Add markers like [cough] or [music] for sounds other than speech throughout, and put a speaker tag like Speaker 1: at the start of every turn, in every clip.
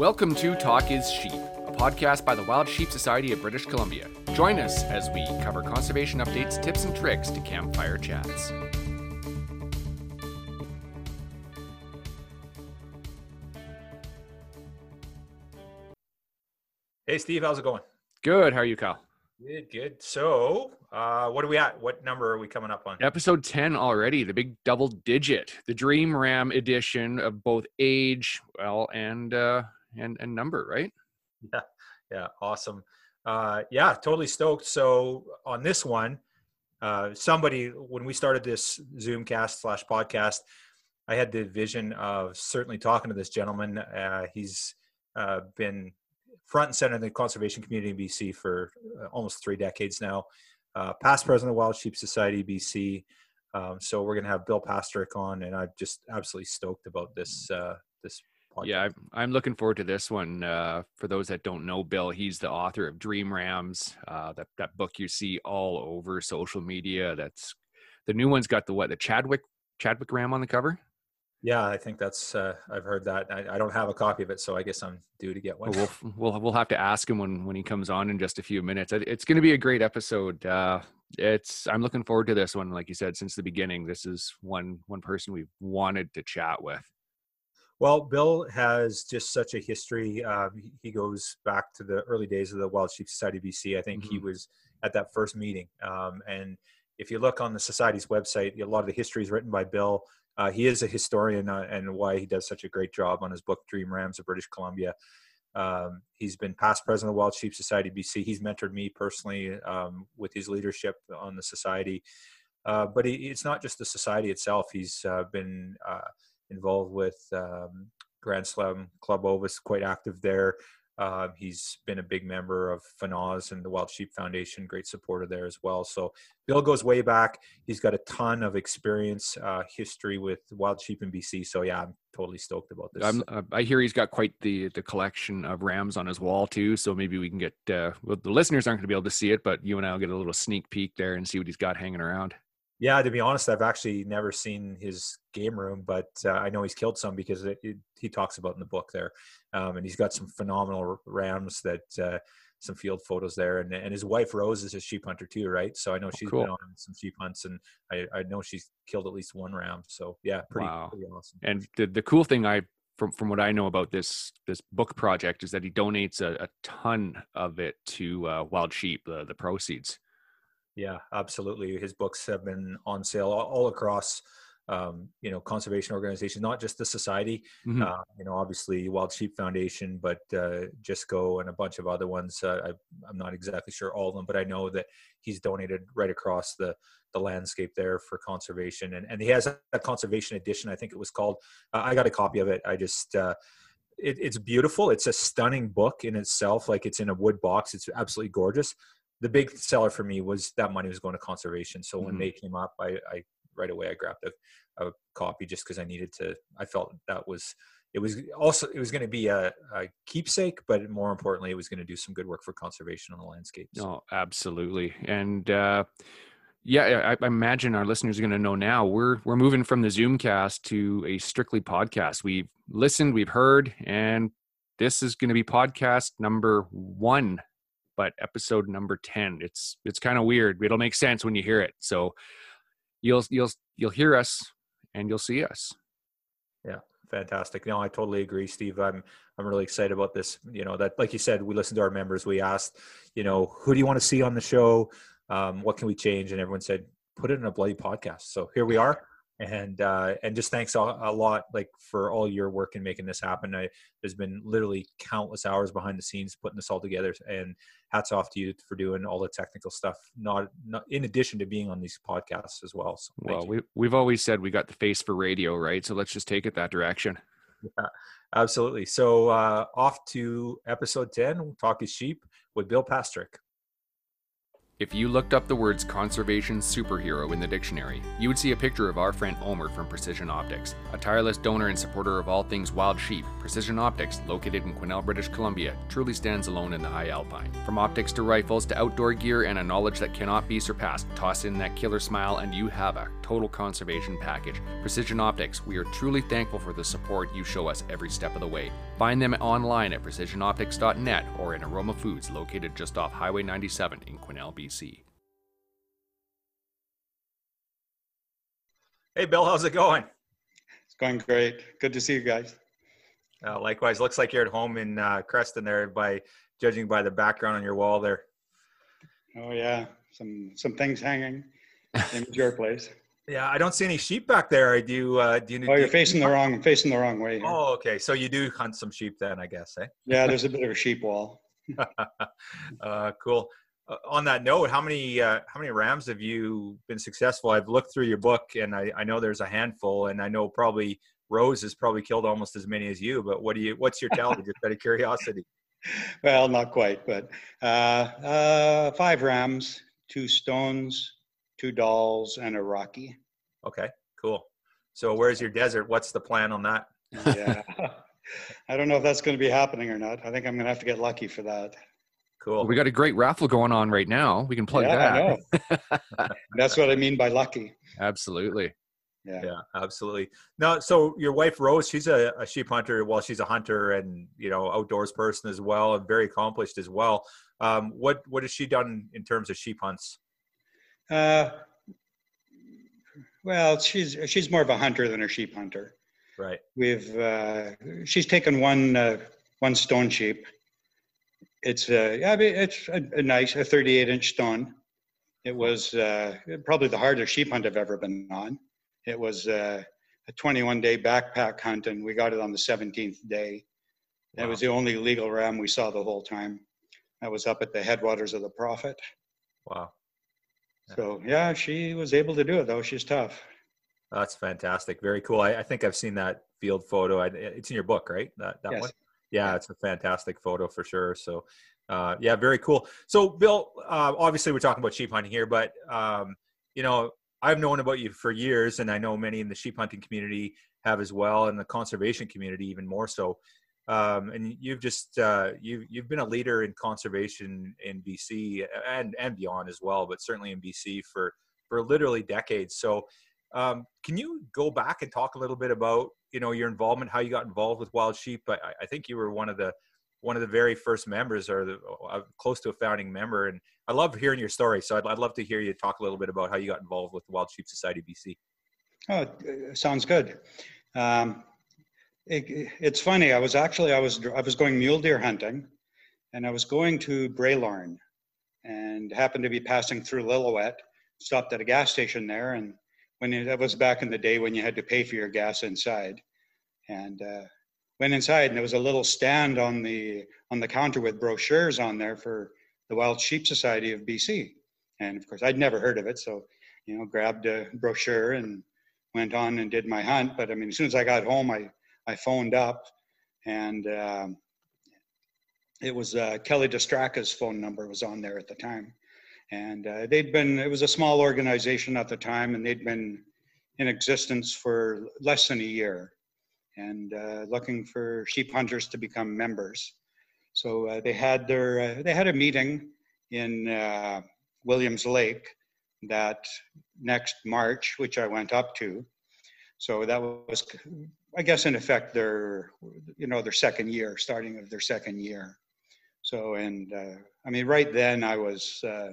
Speaker 1: Welcome to Talk is Sheep, a podcast by the Wild Sheep Society of British Columbia. Join us as we cover conservation updates, tips, and tricks to campfire chats.
Speaker 2: Hey, Steve, how's it going?
Speaker 1: Good. How are you, Kyle?
Speaker 2: Good, good. So, uh, what are we at? What number are we coming up on?
Speaker 1: Episode 10 already, the big double digit, the Dream Ram edition of both age, well, and uh, and and number, right? [laughs]
Speaker 2: Yeah, yeah, awesome. Uh, yeah, totally stoked. So on this one, uh, somebody when we started this Zoomcast slash podcast, I had the vision of certainly talking to this gentleman. Uh, he's uh, been front and center in the conservation community in BC for uh, almost three decades now. Uh, past president of Wild Sheep Society BC. Um, so we're going to have Bill Pastrick on, and I'm just absolutely stoked about this uh, this
Speaker 1: podcast. Yeah, I'm looking forward to this one. Uh, for those that don't know Bill, he's the author of Dream Rams, uh, that that book you see all over social media. That's the new one's got the what the Chadwick Chadwick Ram on the cover.
Speaker 2: Yeah, I think that's. Uh, I've heard that. I, I, don't have a copy of it, so I guess I'm due to get one.
Speaker 1: We'll [laughs] we'll we'll have to ask him when when he comes on in just a few minutes. It's going to be a great episode. Uh, it's I'm looking forward to this one. Like you said, since the beginning, this is one one person we've wanted to chat with.
Speaker 2: Well, Bill has just such a history. Uh, he goes back to the early days of the Wild Sheep Society BC. I think mm-hmm. he was at that first meeting. Um, and if you look on the society's website, a lot of the history is written by Bill. Uh, he is a historian uh, and why he does such a great job on his book, Dream Rams of British Columbia. Um, he's been past president of the Wild Sheep Society BC. He's mentored me personally um, with his leadership on the society. Uh, but he, it's not just the society itself. He's uh, been uh, involved with um, Grand Slam Club Ovis, quite active there. Uh, he's been a big member of FNAWS and the Wild Sheep Foundation, great supporter there as well. So Bill goes way back. He's got a ton of experience, uh, history with wild sheep in BC. So yeah, I'm totally stoked about this.
Speaker 1: Uh, i hear he's got quite the the collection of rams on his wall too. So maybe we can get uh, well, the listeners aren't going to be able to see it, but you and I'll get a little sneak peek there and see what he's got hanging around.
Speaker 2: Yeah, to be honest, I've actually never seen his game room, but uh, I know he's killed some because it, it, he talks about in the book there, um, and he's got some phenomenal rams that uh, some field photos there, and and his wife Rose is a sheep hunter too, right? So I know oh, she's cool. been on some sheep hunts, and I, I know she's killed at least one ram. So yeah, pretty, wow. pretty awesome.
Speaker 1: And the the cool thing I from from what I know about this this book project is that he donates a, a ton of it to uh, Wild Sheep, the the proceeds.
Speaker 2: Yeah, absolutely. His books have been on sale all, all across, um, you know, conservation organizations, not just the society. Mm-hmm. Uh, you know, obviously Wild Sheep Foundation, but uh, JSCO and a bunch of other ones. Uh, I, am not exactly sure all of them, but I know that he's donated right across the the landscape there for conservation, and and he has a conservation edition. I think it was called. Uh, I got a copy of it. I just. Uh, it, it's beautiful. It's a stunning book in itself. Like it's in a wood box. It's absolutely gorgeous the big seller for me was that money was going to conservation. So when mm-hmm. they came up, I, I, right away I grabbed a, a copy just because I needed to. I felt that was it was also it was going to be a, a, keepsake, but more importantly, it was going to do some good work for conservation on the
Speaker 1: landscapes. Oh, absolutely, and. uh yeah, I, imagine our listeners are going to know now. We're we're moving from the Zoomcast to a strictly podcast. We've listened, we've heard, and this is going to be podcast number one but episode number 10 it's it's kind of weird it'll make sense when you hear it so you'll you'll you'll hear us and you'll see us.
Speaker 2: Yeah fantastic. No i totally agree steve. I'm i'm really excited about this. You know that like you said we listened to our members. We asked you know who do you want to see on the show? Um, what can we change? And everyone said put it in a bloody podcast. So here we are and uh, and just thanks a, a, lot like for all your work in making this happen. I, there's been literally countless hours behind the scenes putting this all together, and hats off to you for doing all the technical stuff. Not, not in addition to being on these podcasts as well. So
Speaker 1: well, you. we we've always said we got the face for radio, right? So let's just take it that direction.
Speaker 2: Yeah, absolutely. So uh, off to episode 10, talk is sheep with Bill Pastrick.
Speaker 1: If you looked up the words conservation superhero in the dictionary, you would see a picture of our friend Omer from Precision Optics. A tireless donor and supporter of all things wild sheep, Precision Optics, located in Quesnel, British Columbia, truly stands alone in the high alpine. From optics to rifles to outdoor gear and a knowledge that cannot be surpassed, toss in that killer smile and you have a total conservation package. Precision Optics, we are truly thankful for the support you show us every step of the way. Find them online at precisionoptics.net or in Aroma Foods, located just off Highway 97 in Quesnel, BC.
Speaker 2: Hey, Bill, how's it going?
Speaker 3: It's going great. Good to see you guys.
Speaker 2: Uh, likewise, looks like you're at home in uh, Creston there, by judging by the background on your wall there.
Speaker 3: Oh yeah, some some things hanging in your [laughs] place.
Speaker 2: Yeah, I don't see any sheep back there. I do. Uh, do you?
Speaker 3: Oh, you're facing the wrong facing the wrong way. Here.
Speaker 2: Oh, okay. So you do hunt some sheep then, I guess, eh?
Speaker 3: Yeah, there's a [laughs] bit of a sheep wall. [laughs]
Speaker 2: uh, cool. Uh, on that note, how many uh, how many rams have you been successful? I've looked through your book, and I, I know there's a handful, and I know probably Rose has probably killed almost as many as you. But what do you? What's your tally? just out of curiosity. [laughs]
Speaker 3: Well, not quite, but uh, uh, five rams, two stones, two Dalls, and a rocky.
Speaker 2: Okay, cool. So where's your desert? What's the plan on that?
Speaker 3: Yeah. [laughs] I don't know if that's going to be happening or not. I think I'm going to have to get lucky for that.
Speaker 2: Cool.
Speaker 1: We got a great raffle going on right now. We can plug
Speaker 3: yeah,
Speaker 1: that. [laughs]
Speaker 3: that's what I mean by lucky.
Speaker 1: Absolutely.
Speaker 3: Yeah.
Speaker 2: Yeah, absolutely. Now, so your wife Rose, she's a, a, sheep hunter. Well, she's a hunter and you know outdoors person as well, and very accomplished as well. Um, what what has she done in terms of sheep hunts?
Speaker 3: Uh, well, she's she's more of a hunter than a sheep hunter.
Speaker 2: Right.
Speaker 3: We've uh, she's taken one uh, one stone sheep. It's uh, yeah, it's a, a nice a 38 inch stone. It was uh, probably the hardest sheep hunt I've ever been on. It was uh, a 21 day backpack hunt, and we got it on the 17th day. Wow. Was the only legal ram we saw the whole time. That was up at the headwaters of the Prophet.
Speaker 2: Wow.
Speaker 3: So yeah, she was able to do it though. She's tough.
Speaker 2: That's fantastic. Very cool. I, I think I've seen that field photo. I, it's in your book, right? That that
Speaker 3: yes.
Speaker 2: one. Yeah, it's a fantastic photo for sure. So, uh, yeah, very cool. So, Bill, uh, obviously we're talking about sheep hunting here, but um, you know, I've known about you for years, and I know many in the sheep hunting community have as well, and the conservation community even more so. Um, and you've just uh, you you've been a leader in conservation in BC and and beyond as well, but certainly in BC for for literally decades. So, um, can you go back and talk a little bit about you know your involvement, how you got involved with wild sheep? I, I think you were one of the one of the very first members, or the, uh, close to a founding member. And I love hearing your story. So I'd, I'd love to hear you talk a little bit about how you got involved with the Wild Sheep Society BC.
Speaker 3: Oh, uh, sounds good. Um, it, it's funny. I was actually I was I was going mule deer hunting, and I was going to Bralorne, and happened to be passing through Lillooet. Stopped at a gas station there, and when it, that was back in the day when you had to pay for your gas inside, and uh, went inside, and there was a little stand on the on the counter with brochures on there for the Wild Sheep Society of BC, and of course I'd never heard of it, so you know grabbed a brochure and went on and did my hunt. But I mean, as soon as I got home, I I phoned up, and um, it was uh, Kelly Distraka's phone number was on there at the time, and uh, they'd been. It was a small organization at the time, and they'd been in existence for less than a year, and uh, looking for sheep hunters to become members. So uh, they had their uh, they had a meeting in uh, Williams Lake that next March, which I went up to. So that was I guess in effect their you know their second year, starting of their second year. So and uh, I mean right then I was uh,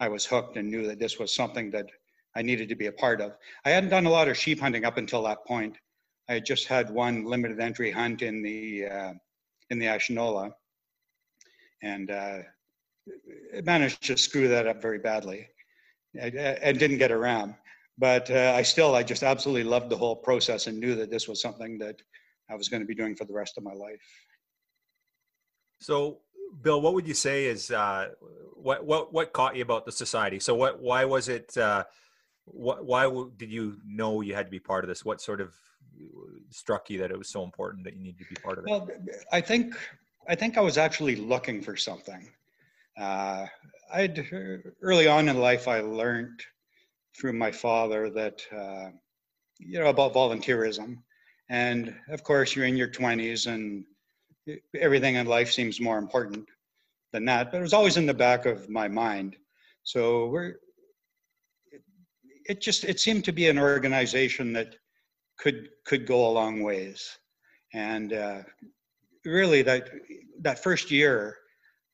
Speaker 3: I was hooked and knew that this was something that I needed to be a part of. I hadn't done a lot of sheep hunting up until that point. I had just had one limited entry hunt in the uh, in the Ashnola, and uh, managed to screw that up very badly, and, and didn't get a ram but uh, I still, I just absolutely loved the whole process and knew that this was something that I was going to be doing for the rest of my life.
Speaker 2: So, Bill, what would you say is uh, what what what caught you about the society? So, what why was it? Uh, what why did you know you had to be part of this? What sort of struck you that it was so important that you needed to be part of it?
Speaker 3: Well, I think I think I was actually looking for something. Uh, I'd early on in life I learned through my father that uh, you know about volunteerism, and of course you're in your 20s and everything in life seems more important than that. But it was always in the back of my mind. So we're it, just it seemed to be an organization that could could go a long ways, and uh, really that that first year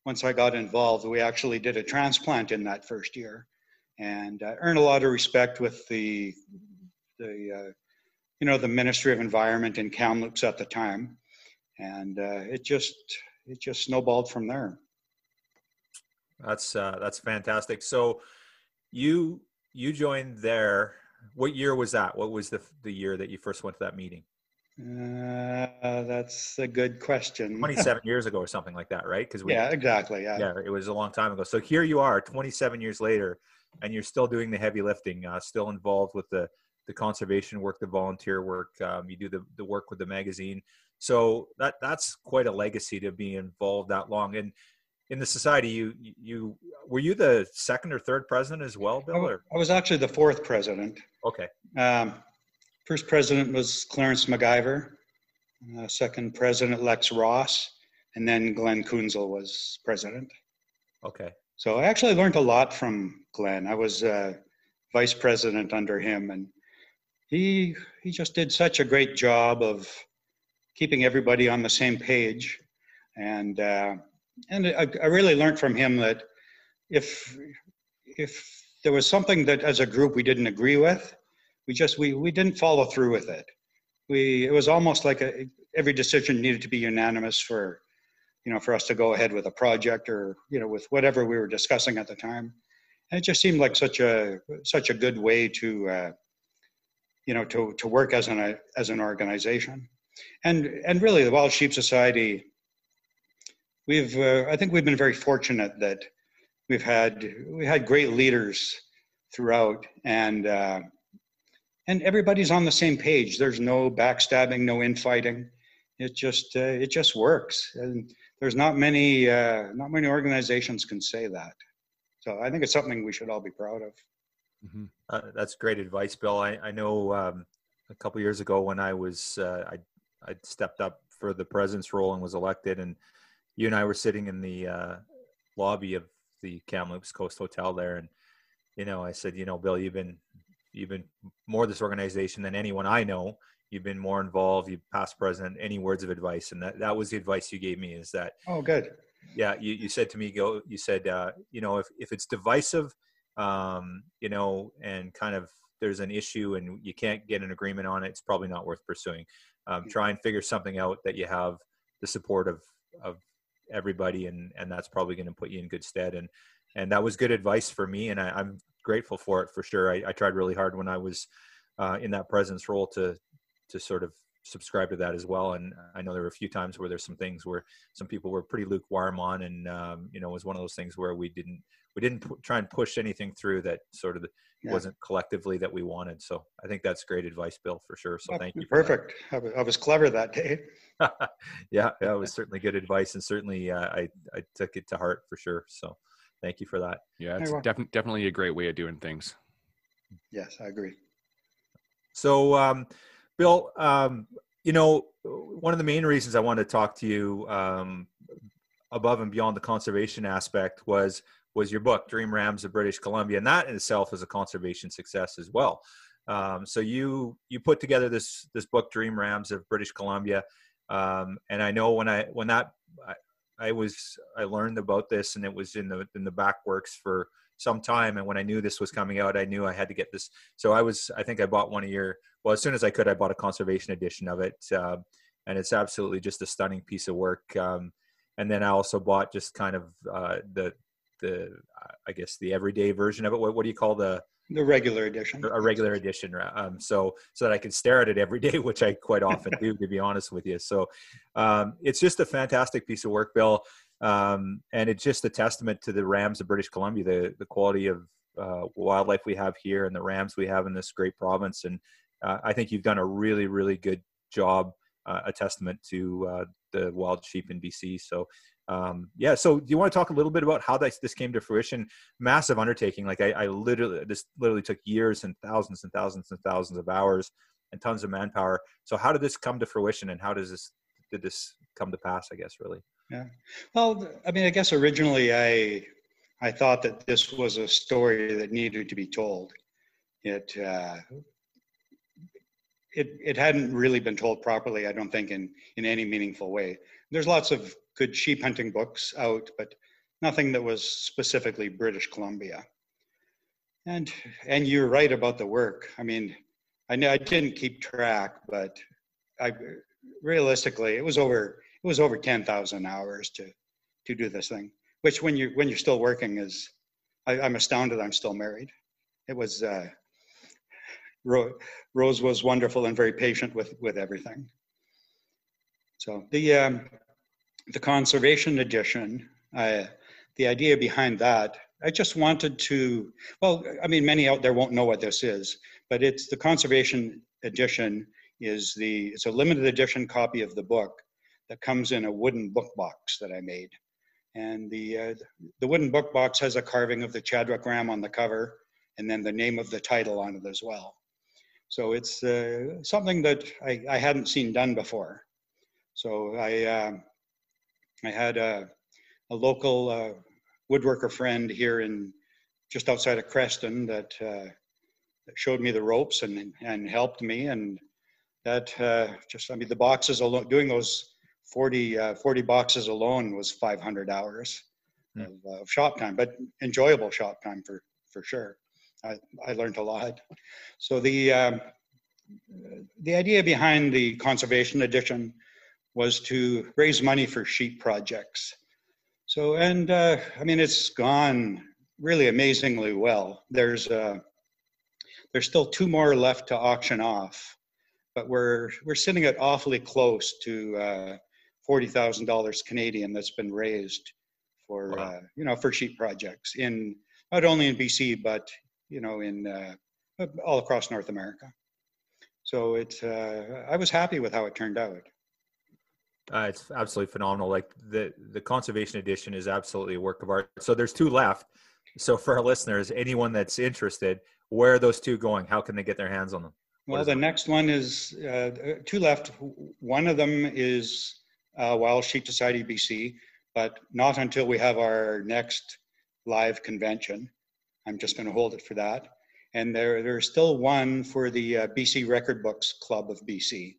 Speaker 3: once I got involved, we actually did a transplant in that first year, and uh, earned a lot of respect with the the uh, you know the Ministry of Environment in Kamloops at the time, and uh, it just it just snowballed from there.
Speaker 2: That's uh, that's fantastic. So you you joined there. What year was that? What was the the year that you first went to that meeting?
Speaker 3: Uh, that's a good question. [laughs]
Speaker 2: 27 years ago or something like that, right?
Speaker 3: Because we yeah, exactly. Yeah.
Speaker 2: Yeah, it was a long time ago. So here you are, 27 years later, and you're still doing the heavy lifting, uh, still involved with the the conservation work, the volunteer work. Um, you do the the work with the magazine. So that that's quite a legacy to be involved that long. And in the society, you you were you the second or third president as well, Bill? Or?
Speaker 3: I was actually the fourth president.
Speaker 2: Okay.
Speaker 3: Um, First president was Clarence MacIver. Uh, second president, Lex Ross. And then Glenn Kunzel was president.
Speaker 2: Okay.
Speaker 3: So I actually learned a lot from Glenn. I was uh, vice president under him, and he he just did such a great job of keeping everybody on the same page. And uh, and I, I really learned from him that if if there was something that as a group we didn't agree with, we just we we didn't follow through with it. We it was almost like a, every decision needed to be unanimous for you know for us to go ahead with a project or you know with whatever we were discussing at the time. And it just seemed like such a such a good way to uh, you know to to work as an as an organization. And and really the Wild Sheep Society we've uh, I think we've been very fortunate that we've had we had great leaders throughout and uh, and everybody's on the same page. There's no backstabbing, no infighting. It just uh, it just works, and there's not many uh, not many organizations can say that. So I think it's something we should all be proud of.
Speaker 2: Mm-hmm. Uh, that's great advice, Bill. I, I know um, a couple years ago when I was uh, I I stepped up for the president's role and was elected, and you and I were sitting in the uh, lobby of the Kamloops Coast Hotel there, and you know I said, you know, Bill, you've been you've been more this organization than anyone I know. You've been more involved. You past president. Any words of advice? And that that was the advice you gave me. Is that
Speaker 3: oh good?
Speaker 2: Yeah, you, you said to me, go. You said, uh, you know, if if it's divisive, um, you know, and kind of there's an issue and you can't get an agreement on it, it's probably not worth pursuing. Um, mm. try and figure something out that you have the support of of everybody, and and that's probably going to put you in good stead. And and that was good advice for me, and I, am grateful for it for sure. I, I, tried really hard when I was uh, in that presence role to to sort of subscribe to that as well. And I know there were a few times where there's some things where some people were pretty lukewarm on, and um, you know, it was one of those things where we didn't we didn't p- try and push anything through that sort of yeah. wasn't collectively that we wanted. So I think that's great advice, Bill, for sure. So thank you.
Speaker 3: Perfect. I was clever that day. [laughs] [laughs]
Speaker 2: yeah, that was certainly good advice, and certainly uh, I I took it to heart for sure. So thank you for that.
Speaker 1: Yeah, it's def- definitely a great way of doing things.
Speaker 3: Yes, I agree.
Speaker 2: So, um, Bill, um, you know, one of the main reasons I wanted to talk to you um, above and beyond the conservation aspect was was your book, Dream Rams of British Columbia, and that in itself is a conservation success as well. Um, so you you put together this this book, Dream Rams of British Columbia, um, and I know when I when that I was I learned about this and it was in the in the back works for some time and when I knew this was coming out I knew I had to get this. So I was I think I bought one of your well as soon as I could I bought a conservation edition of it uh, and it's absolutely just a stunning piece of work um, and then I also bought just kind of uh, the the I guess the everyday version of it. What, what do you call the?
Speaker 3: The regular edition.
Speaker 2: A regular edition um, so so that i can stare at it every day [laughs] which i quite often [laughs] do to be honest with you. So um, it's just a fantastic piece of work bill um, and it's just a testament to the rams of british columbia the, the quality of uh, wildlife we have here and the rams we have in this great province and uh, I think you've done a really, really good job, uh, a testament to uh, the wild sheep in BC. So, um, yeah. So, do you want to talk a little bit about how this, this came to fruition? Massive undertaking. Like I, I literally, this literally took years and thousands and thousands and thousands of hours and tons of manpower. So, how did this come to fruition, and how does this did this come to pass? I guess really.
Speaker 3: Yeah. Well, I mean, I guess originally I I thought that this was a story that needed to be told. It uh, it it hadn't really been told properly. I don't think in in any meaningful way. There's lots of good sheep hunting books out, but nothing that was specifically British Columbia. And and you're right about the work. I mean, I know I didn't keep track, but I realistically it was over it was over 10,000 hours to to do this thing which when you when you're still working is I, am astounded I'm still married. It was uh, Rose, Rose was wonderful and very patient with with everything. So the um, the conservation edition, uh, the idea behind that, I just wanted to. Well, I mean, many out there won't know what this is, but it's the conservation edition is the it's a limited edition copy of the book that comes in a wooden book box that I made. And the, uh, the wooden book box has a carving of the Chadwick ram on the cover and then the name of the title on it as well. So it's uh, something that I, I hadn't seen done before. So I, uh, I had a, a local uh, woodworker friend here in just outside of Creston that, uh, that showed me the ropes and, and helped me. And that uh, just, I mean, the boxes alone, doing those 40, uh, 40 boxes alone was 500 hours mm. of, uh, of, shop time, but enjoyable shop time for, for sure. I, I learned a lot. So the, um, the idea behind the conservation edition was to raise money for sheep projects. So, and uh, I mean, it's gone really amazingly well. There's, uh, there's still two more left to auction off, but we're, we're sitting at awfully close to uh, forty thousand dollars Canadian that's been raised for wow. uh, you know for sheep projects in not only in BC but you know in uh, all across North America. So it's uh, I was happy with how it turned out.
Speaker 2: Uh, it's absolutely phenomenal. Like the the conservation edition is absolutely a work of art. So there's two left. So for our listeners, anyone that's interested, where are those two going? How can they get their hands on them?
Speaker 3: What well, the next one is uh, two left. One of them is uh, Wild Sheep Society BC, but not until we have our next live convention. I'm just going to hold it for that. And there, there's still one for the uh, BC Record Books Club of BC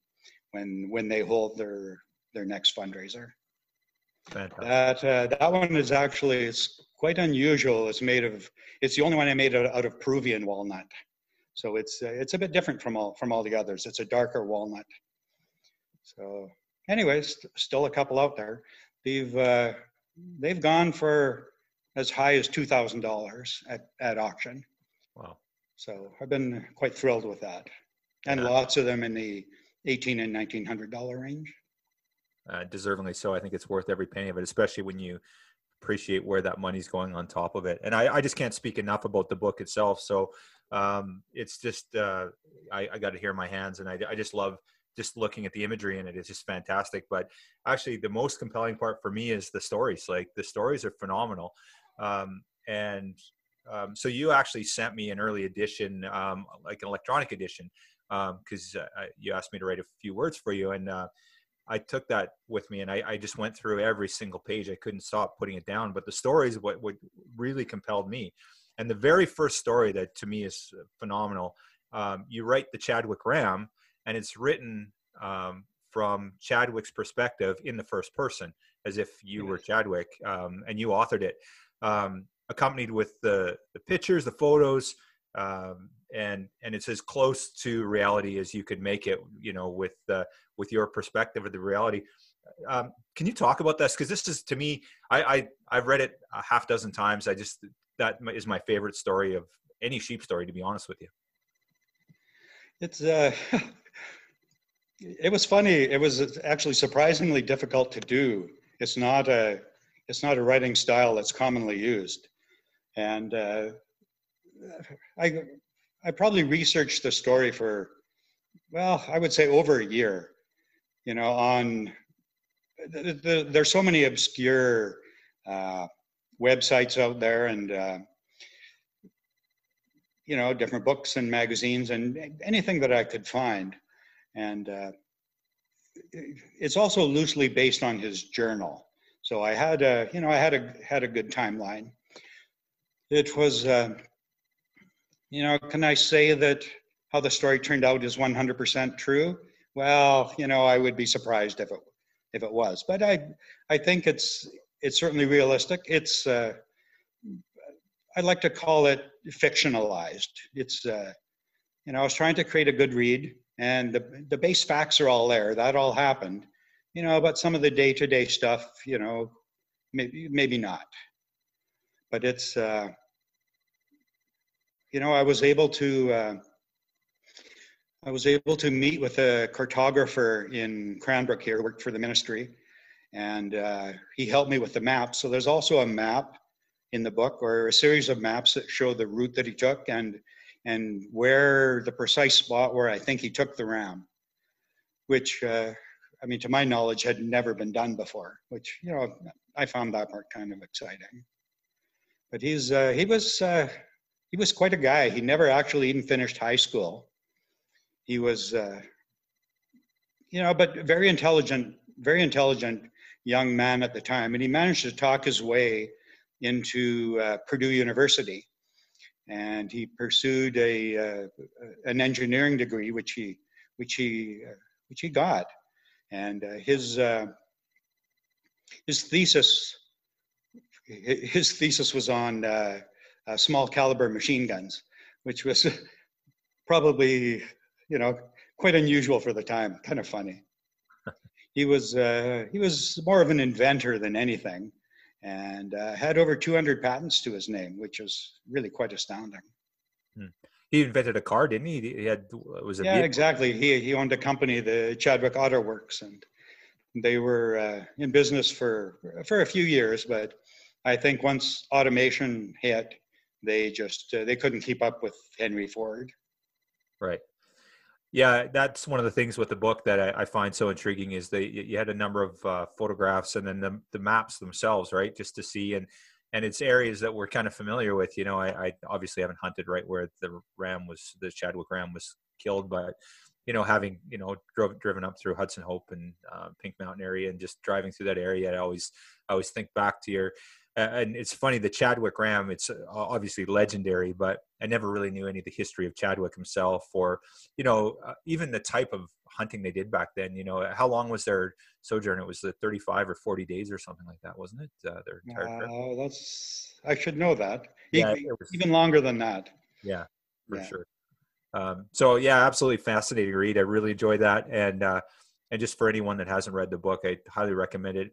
Speaker 3: when when they hold their their next fundraiser. Fantastic. That uh, that one is actually it's quite unusual. It's made of it's the only one I made out, out of Peruvian walnut, so it's uh, it's a bit different from all from all the others. It's a darker walnut. So anyways, still a couple out there. They've uh, they've gone for as high as two thousand dollars at at auction.
Speaker 2: Wow!
Speaker 3: So I've been quite thrilled with that, and yeah. lots of them in the eighteen and nineteen hundred dollar range.
Speaker 2: Uh, deservingly so. I think it's worth every penny of it, especially when you appreciate where that money's going on top of it. And I, I just can't speak enough about the book itself. So um, it's just uh, I, I got to hear my hands, and I, I just love just looking at the imagery in it is just fantastic. But actually, the most compelling part for me is the stories. Like the stories are phenomenal. Um, and um, so you actually sent me an early edition, um, like an electronic edition, because um, uh, you asked me to write a few words for you, and uh, I took that with me, and I, I, just went through every single page. I couldn't stop putting it down. But the stories, what what really compelled me, and the very first story that to me is phenomenal. Um, you write the Chadwick Ram, and it's written um, from Chadwick's perspective in the first person, as if you were Chadwick um, and you authored it, um, accompanied with the the pictures, the photos, um, and and it's as close to reality as you could make it. You know, with the with your perspective of the reality. Um, can you talk about this? Because this is to me, I, I I've read it a half dozen times. I just that is my favorite story of any sheep story, to be honest with you.
Speaker 3: It's uh, [laughs] it was funny. It was actually surprisingly difficult to do. It's not a it's not a writing style that's commonly used, and uh, I I probably researched the story for well, I would say over a year. You know, on the, the, there's so many obscure uh, websites out there, and uh, you know, different books and magazines and anything that I could find, and uh, it's also loosely based on his journal. So I had a, you know, I had a had a good timeline. It was, uh, you know, can I say that how the story turned out is 100% true? Well, you know, I would be surprised if it if it was, but I I think it's it's certainly realistic. It's uh, I'd like to call it fictionalized. It's uh, you know, I was trying to create a good read and the, the base facts are all there. That all happened you know but some of the day-to-day stuff you know maybe maybe not. But it's uh, you know i was able to uh, i was able to meet with a cartographer in cranbrook here worked for the ministry and uh, he helped me with the map. So there's also a map in the book or a series of maps that show the route that he took and and where the precise spot where I think he took the ram, which, uh, I mean, to my knowledge, had never been done before, which, you know, I found that part kind of exciting. But he's, uh, he was, uh, he was quite a guy. He never actually even finished high school. He was, uh, you know, but very intelligent, very intelligent young man at the time. And he managed to talk his way into uh, Purdue University and he pursued a uh, an engineering degree, which he which he uh, which he got, and uh, his uh, his thesis his thesis was on uh, small caliber machine guns, which was [laughs] probably you know quite unusual for the time, kind of funny. [laughs] he was uh, he was more of an inventor than anything and uh, had over 200 patents to his name, which was really quite astounding.
Speaker 2: Hmm. He invented a car, didn't he? He had was a
Speaker 3: yeah, exactly. He he owned a company, the Chadwick Auto Works, and they were uh, in business for for a few years. But I think once automation hit, they just uh, they couldn't keep up with Henry Ford.
Speaker 2: Right yeah that's one of the things with the book that i, I find so intriguing is that you had a number of uh, photographs and then the, the maps themselves right just to see and and it's areas that we're kind of familiar with you know I, I obviously haven't hunted right where the ram was the chadwick ram was killed but you know having you know drove, driven up through hudson hope and uh, pink mountain area and just driving through that area i always i always think back to your and it's funny the Chadwick Ram. It's uh, obviously legendary, but I never really knew any of the history of Chadwick himself, or you know, uh, even the type of hunting they did back then. You know, how long was their sojourn? It was the thirty-five or forty days or something like that, wasn't it? Uh, their
Speaker 3: entire uh, that's I should know that. Yeah, was, even longer than that.
Speaker 2: Yeah, for yeah. sure. Um, so yeah, absolutely fascinating read. I really enjoyed that, and uh, and just for anyone that hasn't read the book, I highly recommend it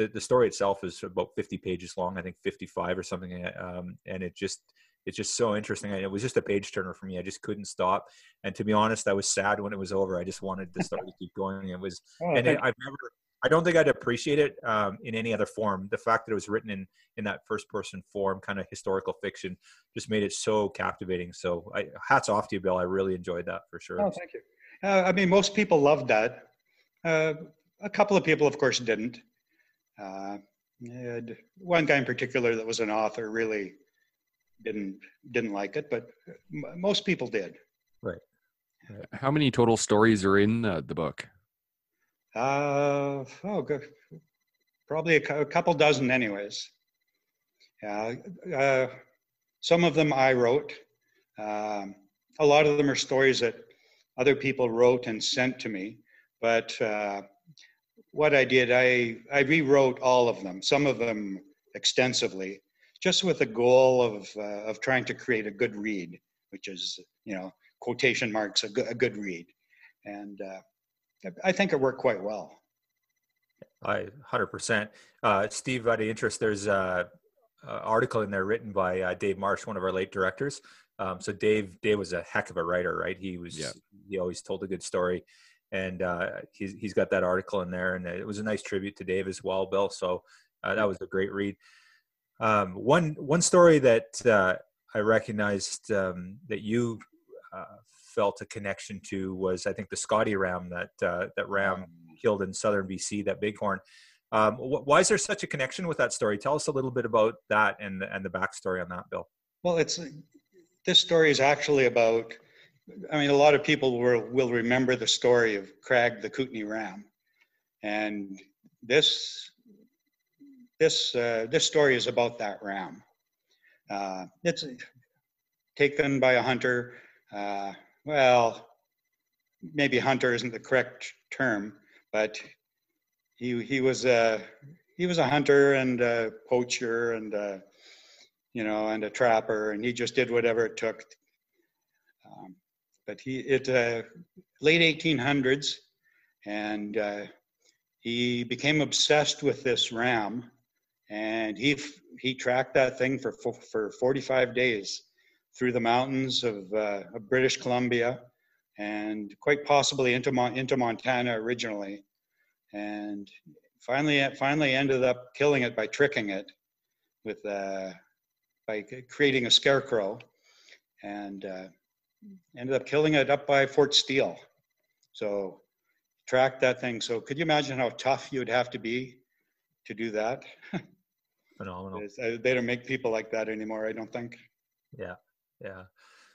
Speaker 2: the, the story itself is about 50 pages long i think 55 or something um, and it just it's just so interesting it was just a page turner for me i just couldn't stop and to be honest i was sad when it was over i just wanted the story to keep going it was [laughs] oh, and it, i've never i don't think i'd appreciate it um, in any other form the fact that it was written in in that first person form kind of historical fiction just made it so captivating so I, hats off to you bill i really enjoyed that for sure.
Speaker 3: Oh thank you. Uh, i mean most people loved that. Uh, a couple of people of course didn't uh, one guy in particular that was an author really didn't didn't like it, but m- most people did.
Speaker 2: Right.
Speaker 1: How many total stories are in the, the book?
Speaker 3: Uh, oh, good. Probably a, a couple dozen, anyways. Yeah. Uh, some of them I wrote. Um, a lot of them are stories that other people wrote and sent to me, but uh, what I did, I, I rewrote all of them, some of them extensively, just with the goal of, uh, of trying to create a good read, which is, you know, quotation marks, a good, a good read. And uh, I think it worked quite well.
Speaker 2: I 100%. Uh, Steve, out of interest, there's an article in there written by uh, Dave Marsh, one of our late directors. Um, so Dave, Dave was a heck of a writer, right? He was, yeah. he always told a good story and uh, he's he's got that article in there, and it was a nice tribute to Dave as well, Bill. So uh, that was a great read. Um, one one story that uh, I recognized um, that you uh, felt a connection to was I think the Scotty ram that uh, that ram killed in southern BC, that bighorn. Um, wh- why is there such a connection with that story? Tell us a little bit about that and and the backstory on that, Bill.
Speaker 3: Well, it's this story is actually about. I mean, a lot of people will will remember the story of Krag the Kootenay Ram, and this this uh, this story is about that ram. Uh, it's taken by a hunter. Uh, well, maybe hunter isn't the correct term, but he he was a he was a hunter and a poacher and a, you know and a trapper, and he just did whatever it took. But he it uh, late 1800s, and uh, he became obsessed with this ram, and he he tracked that thing for for 45 days through the mountains of, uh, of British Columbia and quite possibly into Mon- into Montana originally, and finally finally ended up killing it by tricking it with uh, by creating a scarecrow, and uh, ended up killing it up by Fort Steele. So tracked that thing. So could you imagine how tough you'd have to be to do that? [laughs]
Speaker 2: Phenomenal.
Speaker 3: Uh, they don't make people like that anymore. I don't think.
Speaker 2: Yeah, yeah.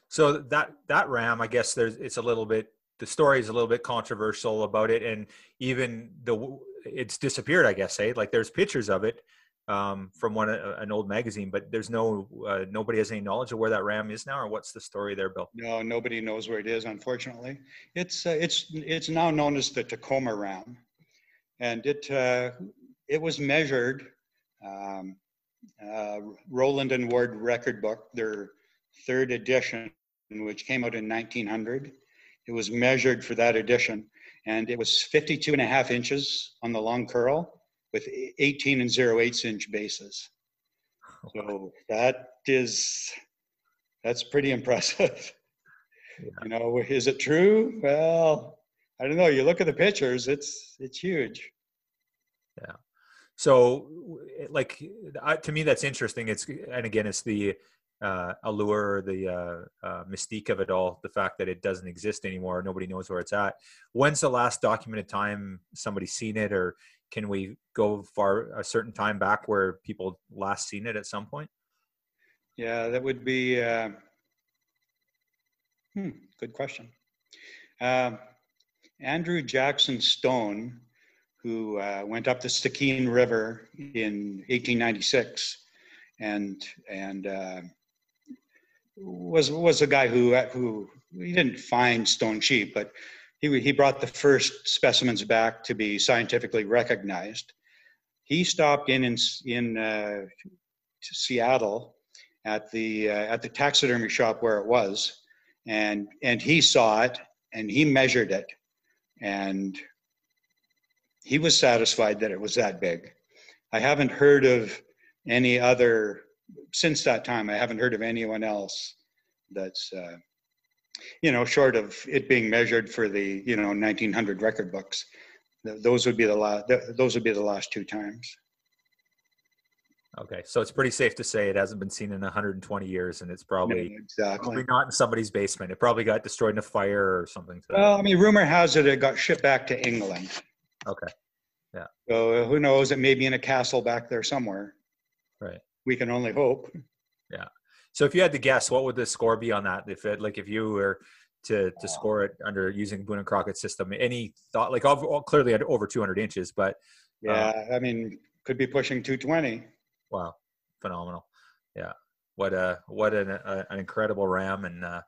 Speaker 2: So that that ram, I guess there's it's a little bit the story is a little bit controversial about it, and even the it's disappeared. I guess, eh? Like there's pictures of it um, from one uh, an old magazine, but there's no uh, nobody has any knowledge of where that ram is now, or what's the story there, Bill?
Speaker 3: No, nobody knows where it is. Unfortunately, it's uh, it's it's now known as the Tacoma ram, and it uh, it was measured. Um, uh, Rowland and Ward record book, their third edition, which came out in 1900. It was measured for that edition, and it was 52 and a half inches on the long curl with 18 and 0 8 inch bases. So that is that's pretty impressive. Yeah. You know, is it true? Well, I don't know. You look at the pictures; it's it's huge.
Speaker 2: Yeah. So, like, to me, that's interesting. It's and again, it's the uh, allure, the uh, uh, mystique of it all, the fact that it doesn't exist anymore, nobody knows where it's at. When's the last documented time somebody's seen it, or can we go far a certain time back where people last seen it at some point?
Speaker 3: Yeah, that would be. Uh, hmm, good question. Um, Andrew Jackson Stone, who uh, went up the Stikine River in 1896, and and uh, was was a guy who who he didn't find stone sheep, but he he brought the first specimens back to be scientifically recognized. He stopped in in in uh, Seattle at the uh, at the taxidermy shop where it was, and and he saw it and he measured it, and he was satisfied that it was that big. I haven't heard of any other since that time, I haven't heard of anyone else that's, uh, you know, short of it being measured for the, you know, 1900 record books. Those would be the last. Those would be the last two times.
Speaker 2: Okay, so it's pretty safe to say it hasn't been seen in 120 years, and it's probably
Speaker 3: exactly
Speaker 2: probably not in somebody's basement. It probably got destroyed in a fire or something.
Speaker 3: well, I mean, rumor has it it got shipped back to England.
Speaker 2: Okay. Yeah.
Speaker 3: So uh, who knows? It may be in a castle back there somewhere.
Speaker 2: Right
Speaker 3: we can only hope.
Speaker 2: So if you had to guess, what would the score be on that? If it like if you were to to score it under using Boone and Crockett system, any thought like clearly at over 200 inches, but
Speaker 3: yeah, um, I mean could be pushing 220.
Speaker 2: Wow, phenomenal. Yeah, what a what an a, an incredible ram and. Uh,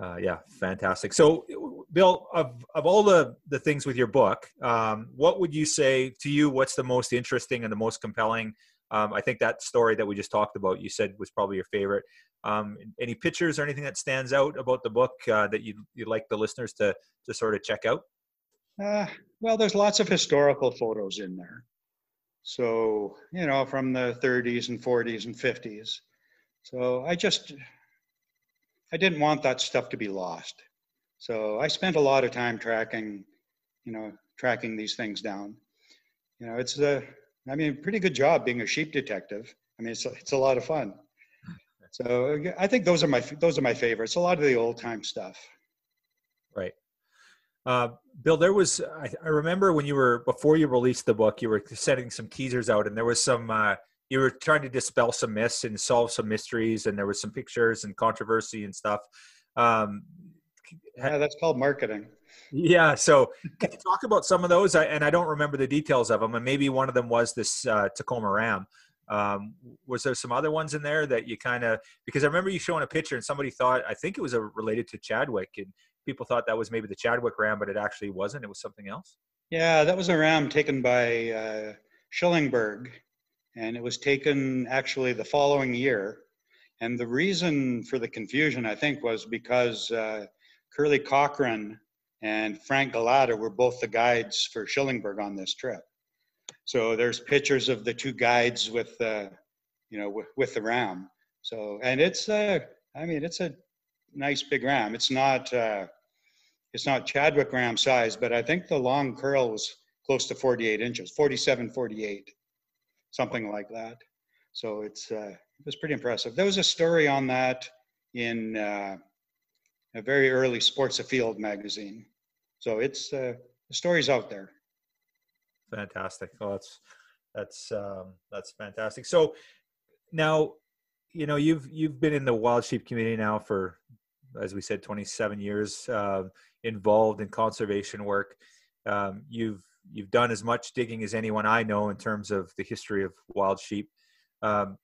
Speaker 2: uh, yeah, fantastic. So, Bill, of of all the the things with your book, um, what would you say to you? What's the most interesting and the most compelling um, I think that story that we just talked about, you said was probably your favorite. Um, any pictures or anything that stands out about the book uh, that you you'd like the listeners to to sort of check out?
Speaker 3: Uh, well, there's lots of historical photos in there. So you know, from the 30s and 40s and 50s. So I just I didn't want that stuff to be lost. So I spent a lot of time tracking, you know, tracking these things down. You know, it's the I mean, pretty good job being a sheep detective. I mean, it's a, it's a lot of fun. [laughs] So I think those are my those are my favorites. A lot of the old time stuff. Right.
Speaker 2: Uh, Bill, there was I, I, remember when you were before you released the book, you were sending some teasers out, and there was some uh, you were trying to dispel some myths and solve some mysteries, and there was some pictures and controversy and stuff. Um,
Speaker 3: yeah, that's called marketing.
Speaker 2: Yeah. So can you talk about some of those? I, and I don't remember the details of them. And maybe one of them was this uh, Tacoma Ram. Um, was there some other ones in there that you kind of because I remember you showing a picture and somebody thought I think it was a, related to Chadwick and people thought that was maybe the Chadwick Ram, but it actually wasn't. It was something else.
Speaker 3: Yeah, that was a ram taken by uh, Schillingberg, and it was taken actually the following year. And the reason for the confusion, I think, was because uh, Curly Cochran and Frank Golata were both the guides for Schillingberg on this trip. So there's pictures of the two guides with, uh, you know, with, with the ram. So and it's uh, I mean it's a nice big ram. It's not uh, it's not Chadwick ram size, but I think the long curl was close to 48 inches, 47, 48, something like that. So it's uh, it was pretty impressive. There was a story on that in uh, a very early Sports Afield magazine. So it's uh, the story's out there.
Speaker 2: Fantastic. Oh, that's that's um, that's fantastic. So now, you know, you've you've been in the wild sheep community now for, as we said, 27 years, uh, involved in conservation work. Um, you've you've done as much digging as anyone I know in terms of the history of wild sheep. Um,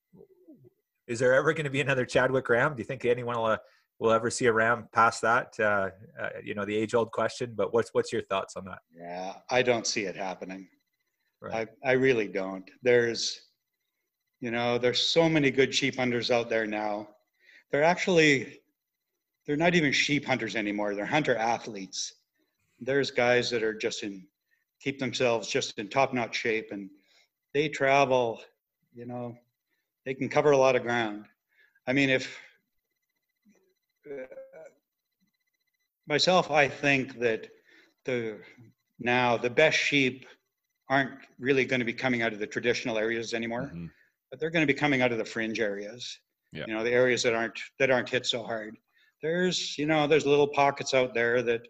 Speaker 2: is there ever going to be another Chadwick Ram? Do you think anyone will uh, we'll ever see a ram past that. Uh, uh, you know, the age old question. But what's what's your thoughts on that?
Speaker 3: Yeah, I don't see it happening. Right. I I really don't. There's, you know, there's so many good sheep hunters out there now. They're actually, they're not even sheep hunters anymore. They're hunter athletes. There's guys that are just in, keep themselves just in top notch shape, and they travel. You know, they can cover a lot of ground. I mean, if myself, I think that the now the best sheep aren't really going to be coming out of the traditional areas anymore, mm-hmm. but they're going to be coming out of the fringe areas. Yeah. You know, the areas that aren't that aren't hit so hard. There's you know there's little pockets out there that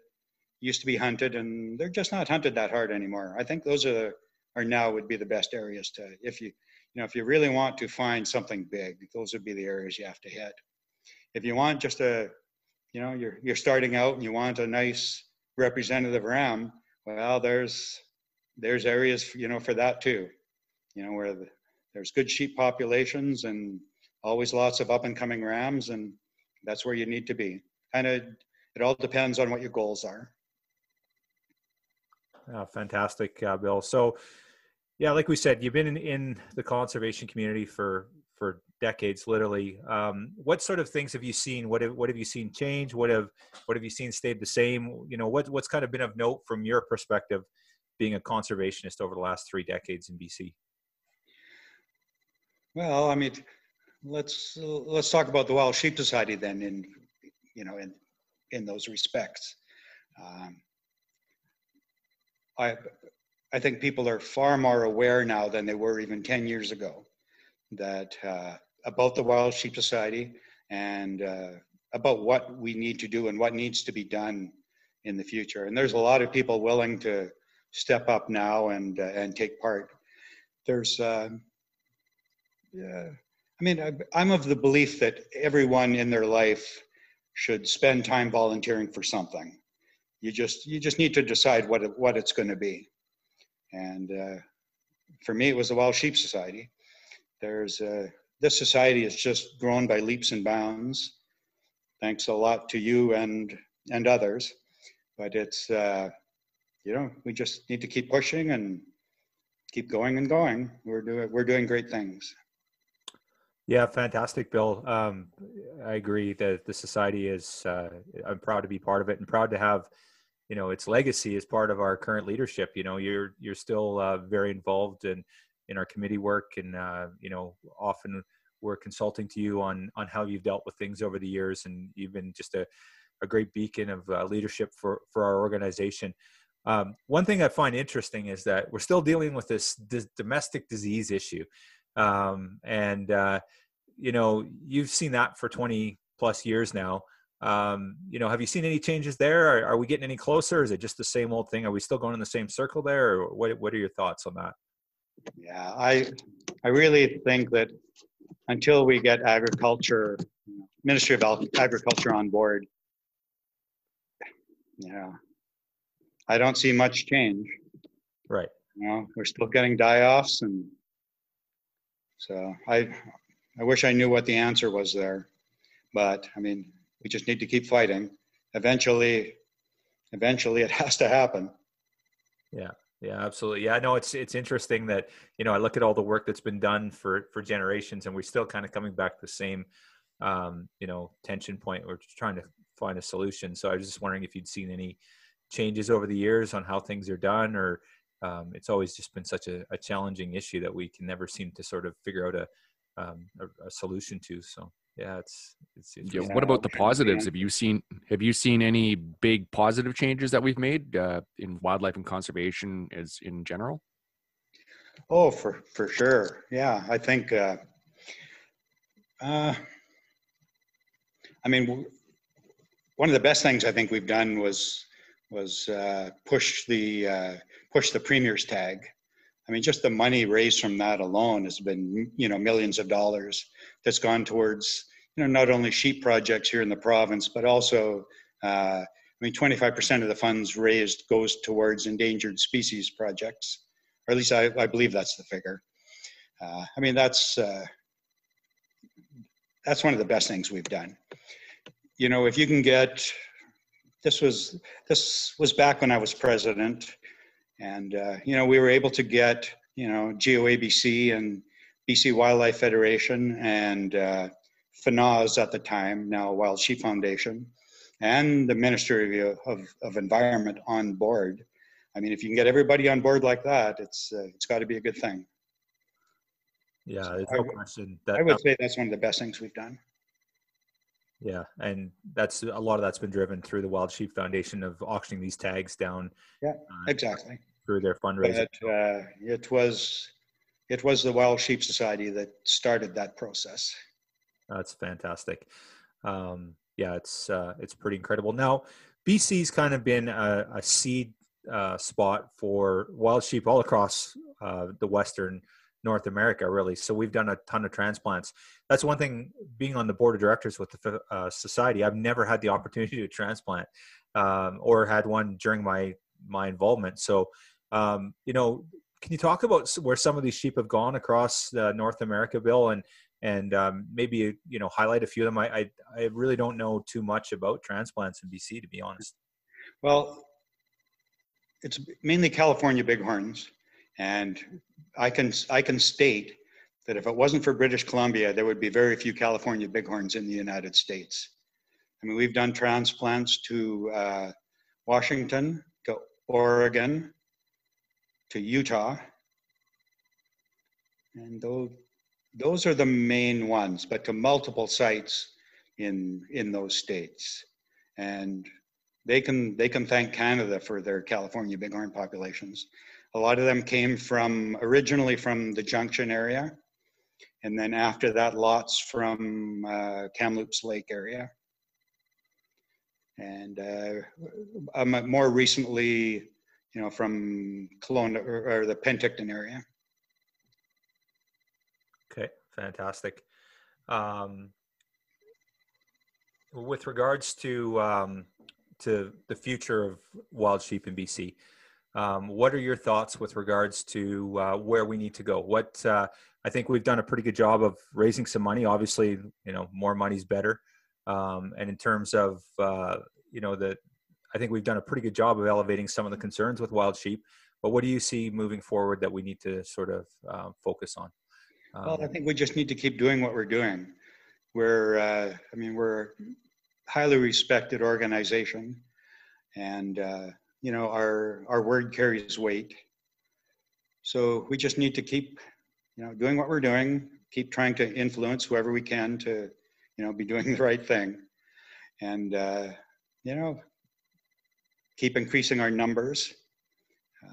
Speaker 3: used to be hunted and they're just not hunted that hard anymore. I think those are are now would be the best areas to if you you know if you really want to find something big, those would be the areas you have to hit if you want just a, you know, you're you're starting out and you want a nice representative ram, well, there's there's areas you know for that too, you know, where the, there's good sheep populations and always lots of up and coming rams, and that's where you need to be. Kind of, it all depends on what your goals are.
Speaker 2: Oh, fantastic, uh, Bill. So, yeah, like we said, you've been in, in the conservation community for for decades, literally. Um, what sort of things have you seen? What have what have you seen change? What have what have you seen stayed the same? You know, what what's kind of been of note from your perspective, being a conservationist over the last three decades in BC?
Speaker 3: Well, I mean, let's let's talk about the Wild Sheep Society then. In you know, in in those respects, um, I I think people are far more aware now than they were even ten years ago that uh, about the Wild Sheep Society and uh, about what we need to do and what needs to be done in the future. And there's a lot of people willing to step up now and uh, and take part. There's, uh, yeah, I mean, I, am of the belief that everyone in their life should spend time volunteering for something. You just you just need to decide what it, what it's going to be. And uh, for me, it was the Wild Sheep Society there's uh, this society has just grown by leaps and bounds. Thanks a lot to you and and others, but it's uh, you know we just need to keep pushing and keep going and going. We're doing we're doing great things.
Speaker 2: Yeah, fantastic, Bill. Um, I agree that the society is. Uh, I'm proud to be part of it and proud to have, you know, its legacy as part of our current leadership. You know, you're you're still uh, very involved in in our committee work and uh, you know often we're consulting to you on on how you've dealt with things over the years and you've been just a, a great beacon of uh, leadership for for our organization um, one thing i find interesting is that we're still dealing with this, this domestic disease issue um, and uh, you know you've seen that for 20 plus years now Um, you know, have you seen any changes there? Are, are, we getting any closer? Is it just the same old thing? Are we still going in the same circle there? Or what, what are your thoughts on that?
Speaker 3: Yeah, I, I really think that until we get agriculture, Ministry of Agriculture on board, yeah, I don't see much change.
Speaker 2: Right.
Speaker 3: You know, we're still getting die-offs and so I, I wish I knew what the answer was there, but I mean, we just need to keep fighting. Eventually, eventually it has to happen.
Speaker 2: Yeah. Yeah, absolutely. Yeah, I know it's it's interesting that you know I look at all the work that's been done for for generations, and we're still kind of coming back to the same um, you know tension point. We're trying to find a solution. So I was just wondering if you'd seen any changes over the years on how things are done, or um, it's always just been such a, a, challenging issue that we can never seem to sort of figure out a um, a, a, solution to. So yeah, it's it's.
Speaker 1: yeah. What about the positives? Have you seen Have you seen any big positive changes that we've made uh, in wildlife and conservation as in general?
Speaker 3: Oh, for for sure. Yeah, I think. Uh, uh, I mean, one of the best things I think we've done was was uh, push the uh, push the premier's tag. I mean, just the money raised from that alone has been you know millions of dollars that's gone towards you know not only sheep projects here in the province, but also uh, I mean 25% of the funds raised goes towards endangered species projects, or at least I, I believe that's the figure. Uh, I mean that's uh, that's one of the best things we've done. You know, if you can get this was this was back when I was president, and uh, you know we were able to get you know GOABC and BC Wildlife Federation and uh, FNAWS at the time, now Wild Sheep Foundation, and the Ministry of, of, of, Environment on board. I mean, if you can get everybody on board like that, it's uh, it's got to be a good thing.
Speaker 2: Yeah, so no question.
Speaker 3: That, I would say that's one of the best things we've done.
Speaker 2: Yeah, and that's a lot of that's been driven through the Wild Sheep Foundation of auctioning these tags down.
Speaker 3: Yeah, uh, exactly.
Speaker 2: Through their fundraising.
Speaker 3: But, uh, it was it was the Wild Sheep Society that started that process.
Speaker 2: That's fantastic. Um, yeah, it's uh, it's pretty incredible. Now, BC's kind of been a, a seed uh, spot for wild sheep all across uh, the western North America, really. So we've done a ton of transplants. That's one thing. Being on the board of directors with the uh, society, I've never had the [laughs] opportunity to transplant um, or had one during my my involvement. So, um, you know, can you talk about where some of these sheep have gone across uh, North America, Bill, and and um, maybe you know highlight a few of them? I, I I really don't know too much about transplants in BC, to be honest.
Speaker 3: Well, it's mainly California bighorns. And I can, I can state that if it wasn't for British Columbia, there would be very few California bighorns in the United States. I mean, we've done transplants to uh, Washington, to Oregon, to Utah, and those, those are the main ones, but to multiple sites in, in those states. And they can, they can thank Canada for their California bighorn populations. A lot of them came from originally from the Junction area, and then after that, lots from uh, Kamloops Lake area, and uh, um, more recently, you know, from Kelowna or, or the Penticton area.
Speaker 2: Okay, fantastic. Um, with regards to um, to the future of wild sheep in BC, um, what are your thoughts with regards to uh, where we need to go? What uh, I think we've done a pretty good job of raising some money. Obviously, you know, more money's better. Um, and in terms of uh, you know the, I think we've done a pretty good job of elevating some of the concerns with wild sheep. But what do you see moving forward that we need to sort of uh, focus on?
Speaker 3: Um, well, I think we just need to keep doing what we're doing. We're, uh, I mean, we're a highly respected organization, and uh, you know, our, our word carries weight. So we just need to keep, you know, doing what we're doing, keep trying to influence whoever we can to, you know, be doing [laughs] the right thing. And, uh, you know, keep increasing our numbers.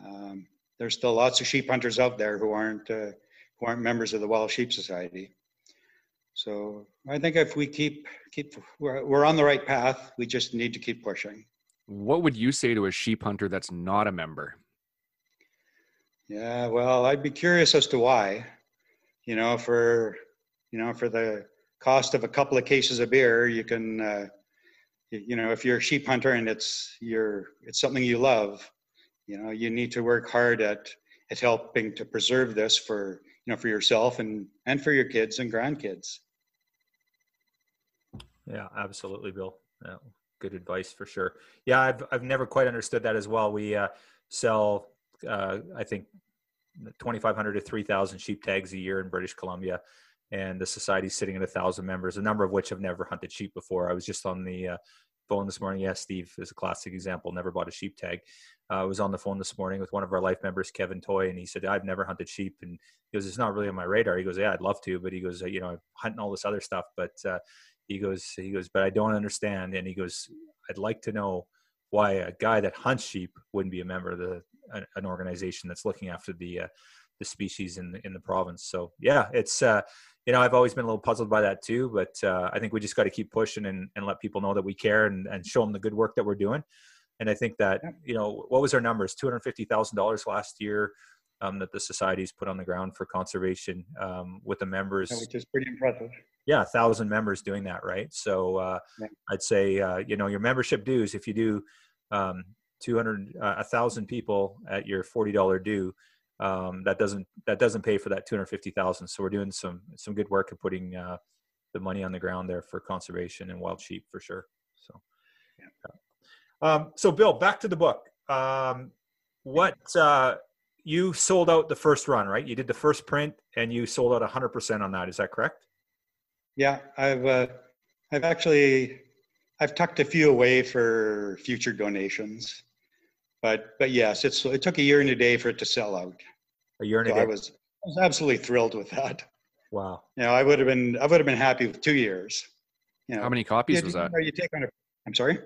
Speaker 3: Um, there's still lots of sheep hunters out there who aren't, uh, who aren't members of the Wild Sheep Society. So I think if we keep keep we're, we're on the right path. We just need to keep pushing.
Speaker 1: What would you say to a sheep hunter that's not a member?
Speaker 3: Yeah, well, I'd be curious as to why. You know, for you know, for the cost of a couple of cases of beer, you can, uh, you know, if you're a sheep hunter and it's your it's something you love, you know, you need to work hard at at helping to preserve this for you know for yourself and and for your kids and grandkids.
Speaker 2: Yeah, absolutely, Bill. Yeah, good advice for sure. Yeah, I've I've never quite understood that as well. We uh, sell, uh, I think, 2,500 to 3,000 sheep tags a year in British Columbia, and the society's sitting at a thousand members, a number of which have never hunted sheep before. I was just on the uh, phone this morning. Yes, Steve is a classic example. Never bought a sheep tag. Uh, I was on the phone this morning with one of our life members, Kevin Toy, and he said, "I've never hunted sheep." And he goes, "It's not really on my radar." He goes, "Yeah, I'd love to," but he goes, "You know, I'm hunting all this other stuff, but." Uh, he goes he goes but i don't understand. And he goes i'd like to know why a guy that hunts sheep wouldn't be a member of the an organization that's looking after the uh, the species in the, in the province. So yeah it's uh, you know i've always been a little puzzled by that too but uh, i think we just got to keep pushing and, and let people know that we care and, and show them the good work that we're doing. And i think that you know what was our numbers? $250000 last year um, that the societies put on the ground for conservation um, with the members
Speaker 3: which is pretty impressive
Speaker 2: yeah, a thousand members doing that, right? So uh, yeah. I'd say uh, you know your membership dues. If you do um, two hundred, uh, a thousand people at your forty dollar due, um, that doesn't that doesn't pay for that two hundred fifty thousand. So we're doing some some good work of putting uh, the money on the ground there for conservation and wild sheep for sure. So, yeah. um, so Bill, back to the book. Um, what uh, you sold out the first run, right? You did the first print and you sold out hundred percent on that. Is that correct?
Speaker 3: Yeah, I've uh, I've actually I've tucked a few away for future donations, but but yes, it's it took a year and a day for it to sell out.
Speaker 2: A year and
Speaker 3: so
Speaker 2: a day.
Speaker 3: I was I was absolutely thrilled with that.
Speaker 2: Wow.
Speaker 3: You know, I would have been I would have been happy with two years. You know,
Speaker 1: how many copies
Speaker 3: you,
Speaker 1: was that?
Speaker 3: You take on a, I'm sorry.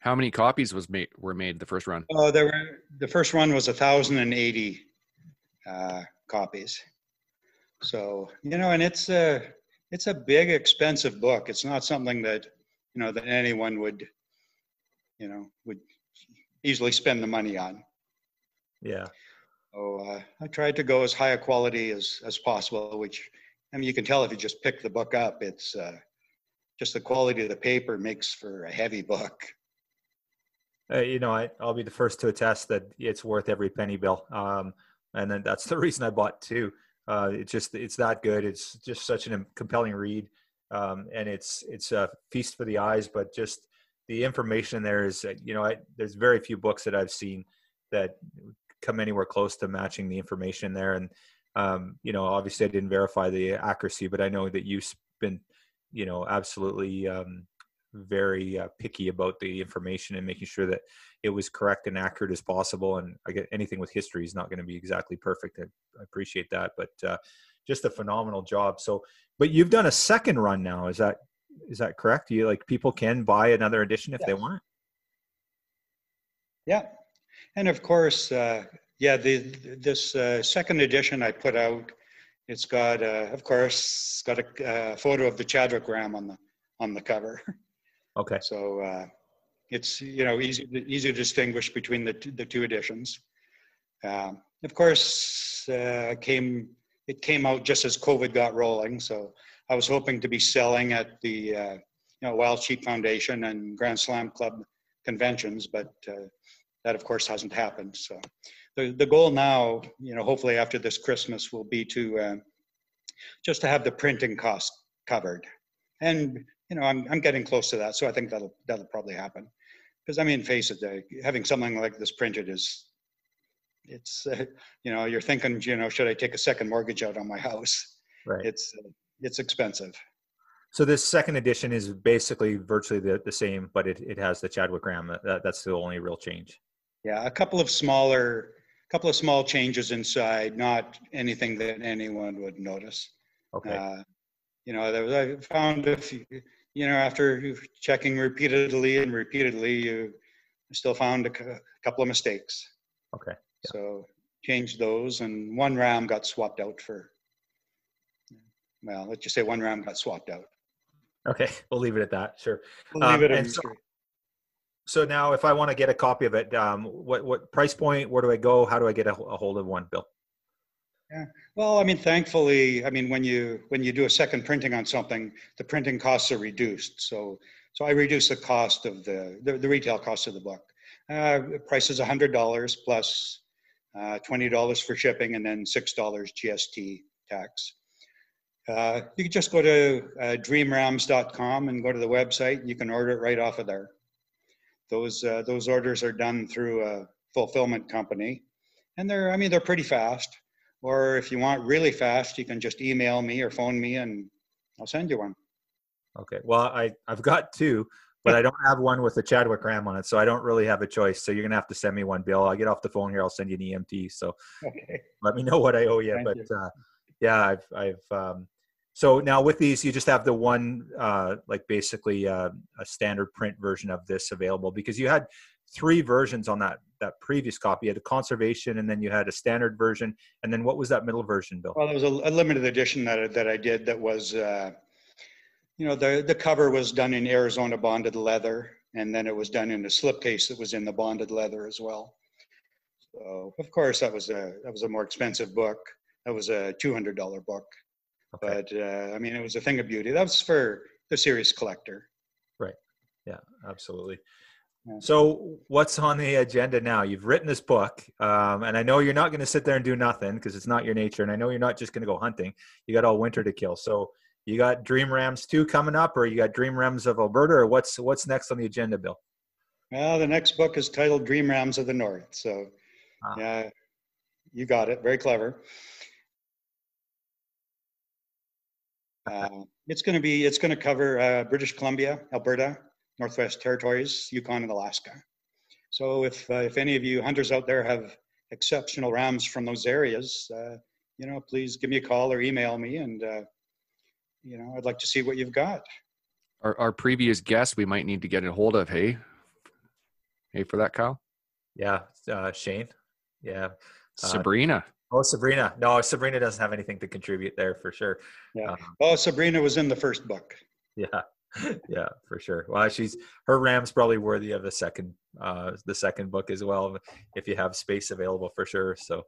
Speaker 1: How many copies was made were made the first run?
Speaker 3: Oh, there were the first run was a thousand and eighty uh, copies. So you know, and it's uh it's a big, expensive book. It's not something that you know that anyone would, you know, would easily spend the money on.
Speaker 2: Yeah.
Speaker 3: So uh, I tried to go as high a quality as as possible, which I mean you can tell if you just pick the book up. It's uh, just the quality of the paper makes for a heavy book.
Speaker 2: Uh, you know, I, will be the first to attest that it's worth every penny, Bill. Um, and then that's [laughs] the reason I bought two. Uh, it's just it's that good. It's just such a compelling read, um, and it's it's a feast for the eyes. But just the information there is, uh, you know, I, there's very few books that I've seen that come anywhere close to matching the information there. And um, you know, obviously, I didn't verify the accuracy, but I know that you've been, you know, absolutely um, very uh, picky about the information and making sure that it was correct and accurate as possible. And I get anything with history is not going to be exactly perfect. I, I appreciate that, but uh, just a phenomenal job. So, but you've done a second run now. Is that is that correct? You like people can buy another edition if they want it.
Speaker 3: Yeah, and of course, uh, yeah. The this uh, second edition I put out, it's got, uh, of course, got a uh, photo of the Chadwick ram on the on the cover. [laughs]
Speaker 2: Okay.
Speaker 3: So uh, it's you know easy easy to distinguish between the two, the two editions. Um, of course, uh, came it came out just as COVID got rolling, so I was hoping to be selling at the uh, you know Wild Sheep Foundation and Grand Slam Club conventions, but uh, that of course hasn't happened. So the the goal now, you know, hopefully after this Christmas, will be to uh, just to have the printing costs covered, and you know, I'm, I'm getting close to that. So I think that'll, that'll probably happen. Because I mean, face it, uh, having something like this printed is, it's, uh, [laughs] you know, you're thinking, you know, should I take a second mortgage out on my house?
Speaker 2: Right.
Speaker 3: It's, uh, it's expensive.
Speaker 2: So this second edition is basically virtually the, the same, but it, it has the Chadwick Ram. That, that's the only real change.
Speaker 3: Yeah, a couple of smaller, couple of small changes inside, not anything that anyone would notice.
Speaker 2: Okay. Uh,
Speaker 3: you know, there was, I found a few, you know, after checking repeatedly and repeatedly, you still found a, couple of mistakes.
Speaker 2: Okay.
Speaker 3: Yeah. So changed those, and one RAM got swapped out for well, let's just say one ram got swapped out.
Speaker 2: Okay, [laughs] we'll leave it at that. Sure.
Speaker 3: We'll leave
Speaker 2: Um,
Speaker 3: it at mystery.
Speaker 2: So now, if I want to get a copy of it, um, what what price point? Where do I go? How do I get a, a hold of one, Bill?
Speaker 3: Well, I mean, thankfully, I mean, when you when you do a second printing on something, the printing costs are reduced. So so I reduce the cost of the the, the retail cost of the book. Uh, price is a hundred dollars plus uh, twenty dollars for shipping, and then six dollars GST tax. Uh, you can just go to uh, dreamrams.com and go to the website. You can order it right off of there. Those uh, those orders are done through a fulfillment company, and they're I mean they're pretty fast. Or if you want really fast, you can just email me or phone me and I'll send you one.
Speaker 2: Okay. Well, I I've got two, but I don't have one with the Chadwick Ram on it, so I don't really have a choice. So you're gonna have to send me one, Bill. I'll get off the phone here. I'll send you an EMT. So
Speaker 3: Okay.
Speaker 2: let me know what I owe you.
Speaker 3: Thank
Speaker 2: but
Speaker 3: you.
Speaker 2: Uh, yeah, I've I've um, so now with these, you just have the one uh, like basically uh, a standard print version of this available because you had three versions on that that previous copy. You had a conservation, and then you had a standard version, and then what was that middle version, Bill?
Speaker 3: Well, there was a, a limited edition that, I- that I did that was, uh, you know, the, the cover was done in Arizona bonded leather, and then it was done in a slipcase that was in the bonded leather as well. So, of course, that was a that was a more expensive book. That was a two hundred dollar book,
Speaker 2: Okay.
Speaker 3: but uh, I mean, it was a thing of beauty. That was for the serious collector. Right.
Speaker 2: Yeah, absolutely.
Speaker 3: Yeah.
Speaker 2: So, what's on the agenda now? You've written this book, um, and I know you're not going to sit there and do nothing because it's not your nature. And I know you're not just going to go hunting. You got all winter to kill. So, you got Dream Rams two coming up, or you got Dream Rams of Alberta, or what's what's next on the agenda, Bill?
Speaker 3: Well, the next book is titled Dream Rams of the North. So,
Speaker 2: Ah.
Speaker 3: yeah, you got it. Very clever. Uh, it's going to be, it's going to cover uh, British Columbia, Alberta, Northwest Territories, Yukon, and Alaska. So, if uh, if any of you hunters out there have exceptional rams from those areas, uh, you know, please give me a call or email me, and uh, you know, I'd like to see what you've got.
Speaker 1: Our, our previous guest, we might need to get a hold of. Hey, hey, for that, Kyle.
Speaker 2: Yeah, uh, Shane. Yeah. Uh,
Speaker 1: Sabrina.
Speaker 2: Oh, Sabrina. No, Sabrina doesn't have anything to contribute there for sure.
Speaker 3: Yeah.
Speaker 2: Um,
Speaker 3: Oh, Sabrina was in the first book.
Speaker 2: yeah [laughs] yeah for sure well she's her ram's probably worthy of the second uh the second book as well if you have space available for sure so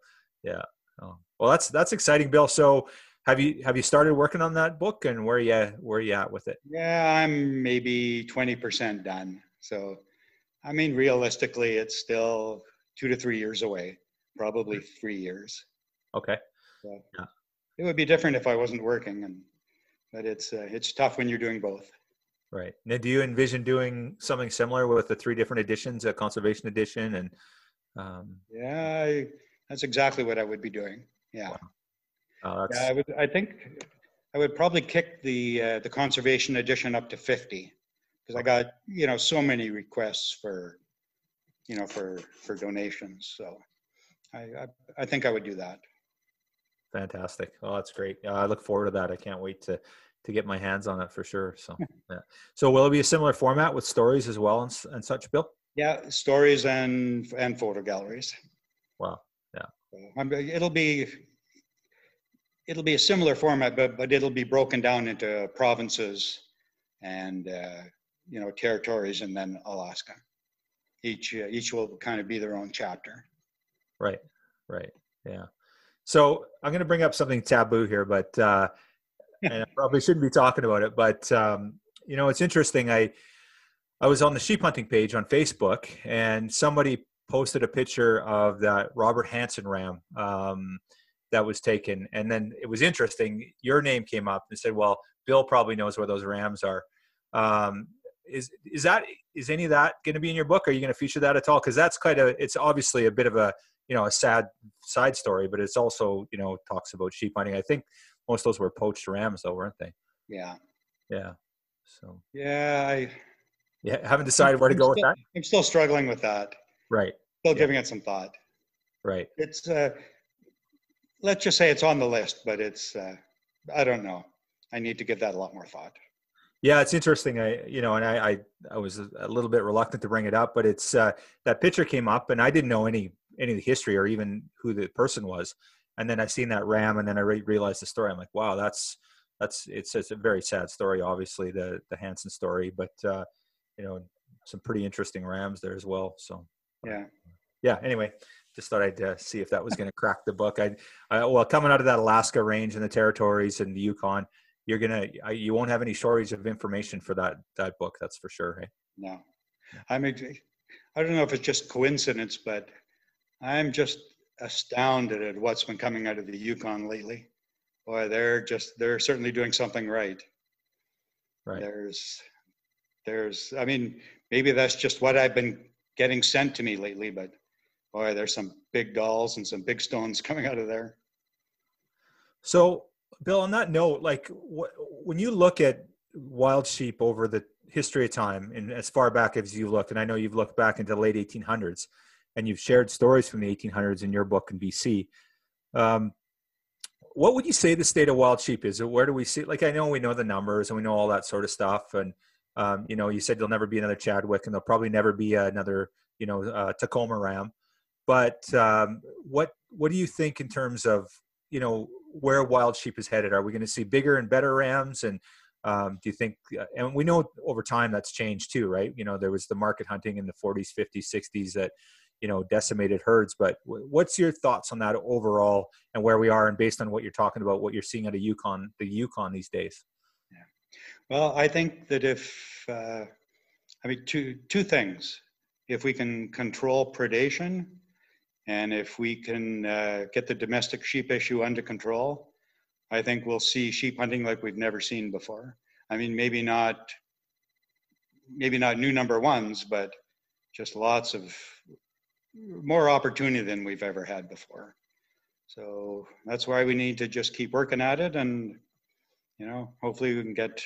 Speaker 2: yeah oh. well that's that's exciting bill so have you have you started working on that book and where you where you at with it
Speaker 3: Yeah, I'm maybe 20% done. So, I mean, realistically, it's still two to three years away, probably three years.
Speaker 2: okay Yeah,
Speaker 3: It would be different if I wasn't working, and but it's uh, it's tough when you're doing both.
Speaker 2: Right now do you envision doing something similar with the three different editions a conservation edition and um
Speaker 3: Yeah, I, that's exactly what I would be doing. Yeah,
Speaker 2: Wow. that's,
Speaker 3: yeah, I would. I think I would probably kick the uh, the conservation edition up to 50 because I got you know so many requests for you know for for donations. So I I, I think I would do that.
Speaker 2: Fantastic. Oh, that's great. Uh, I look forward to that. I can't wait to to get my hands on it for sure. So, yeah. So, will it be a similar format with stories as well and, and such, Bill?
Speaker 3: Yeah, stories and and photo galleries.
Speaker 2: Wow.
Speaker 3: Yeah. I'm- It'll be it'll be a similar format, but but it'll be broken down into provinces and uh, you know territories, and then Alaska. Each uh, each will kind of be their own chapter.
Speaker 2: Right. Right. Yeah. So, I'm going to bring up something taboo here, but uh, and I probably shouldn't be talking about it. But um, you know, it's interesting. I I was on the sheep hunting page on Facebook, and somebody posted a picture of that Robert Hansen ram um, that was taken, and then it was interesting. Your name came up and said, "Well, Bill probably knows where those rams are." Um, is is that is any of that going to be in your book? Are you going to feature that at all? Because that's quite a. It's obviously a bit of a you know a sad side story, but it's also you know talks about sheep hunting. I think most of those were poached rams, though, weren't they?
Speaker 3: Yeah,
Speaker 2: Yeah. So
Speaker 3: yeah. I
Speaker 2: yeah, haven't decided where to
Speaker 3: I'm
Speaker 2: go with that.
Speaker 3: I'm still struggling with that.
Speaker 2: Right.
Speaker 3: Still
Speaker 2: Yeah.
Speaker 3: giving it some thought.
Speaker 2: Right.
Speaker 3: It's uh, let's just say it's on the list, but it's uh, I don't know. I need to give that a lot more thought.
Speaker 2: Yeah, it's interesting. I, you know, and I, I, I was a little bit reluctant to bring it up, but it's uh, that picture came up, and I didn't know any any of the history or even who the person was. And then I seen that ram, and then I re- realized the story. I'm like, wow, that's that's it's it's a very sad story. Obviously, the the Hansen story, but uh, you know some pretty interesting rams there as well. So
Speaker 3: yeah,
Speaker 2: yeah. Anyway, just thought I'd uh, see if that was going to crack the book. I, I well coming out of that Alaska range and the territories and the Yukon, you're gonna you won't have any shortage of information for that that book. That's for sure. Hey?
Speaker 3: No, I mean, I don't know if it's just coincidence, but I'm just astounded at what's been coming out of the Yukon lately. Boy, they're just they're certainly doing something right.
Speaker 2: Right.
Speaker 3: There's there's I mean, maybe that's just what I've been getting sent to me lately, but boy, there's some big Dalls and some big stones [laughs] coming out of there.
Speaker 2: So, Bill, on that note, like wh- when you look at wild sheep over the history of time and as far back as you look, and I know you've looked back into the late 1800s and you've shared stories from the 1800s in your book in BC. Um, what would you say the state of wild sheep is? Where do we see? Like, I know we know the numbers and we know all that sort of stuff. And, um, you know, you said there'll never be another Chadwick and there'll probably never be another, you know, uh, Tacoma Ram. But um, what what do you think in terms of, you know, where wild sheep is headed? Are we going to see bigger and better rams? And um, do you think, uh, and we know over time that's changed too, right? You know, there was the market hunting in the 40s, 50s, 60s that, you know, decimated herds. But what's your thoughts on that overall and where we are, and based on what you're talking about, what you're seeing out of Yukon, the Yukon these days?
Speaker 3: Yeah. Well, I think that if, uh, I mean, two two things. If we can control predation, and if we can uh, get the domestic sheep issue under control, I think we'll see sheep hunting like we've never seen before. I mean, maybe not, maybe not new number ones, but just lots of more opportunity than we've ever had before. So that's why we need to just keep working at it, and you know, hopefully we can get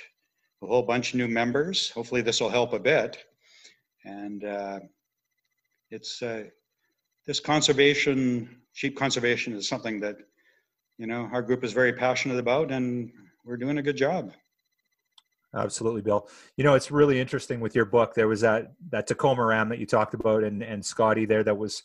Speaker 3: a whole bunch of new members. Hopefully this will help a bit, and uh, it's uh, this conservation, sheep conservation, is something that you know, our group is very passionate about and we're doing a good job.
Speaker 2: Absolutely, Bill. You know, it's really interesting with your book. There was that that Tacoma Ram that you talked about, and and Scotty there that was,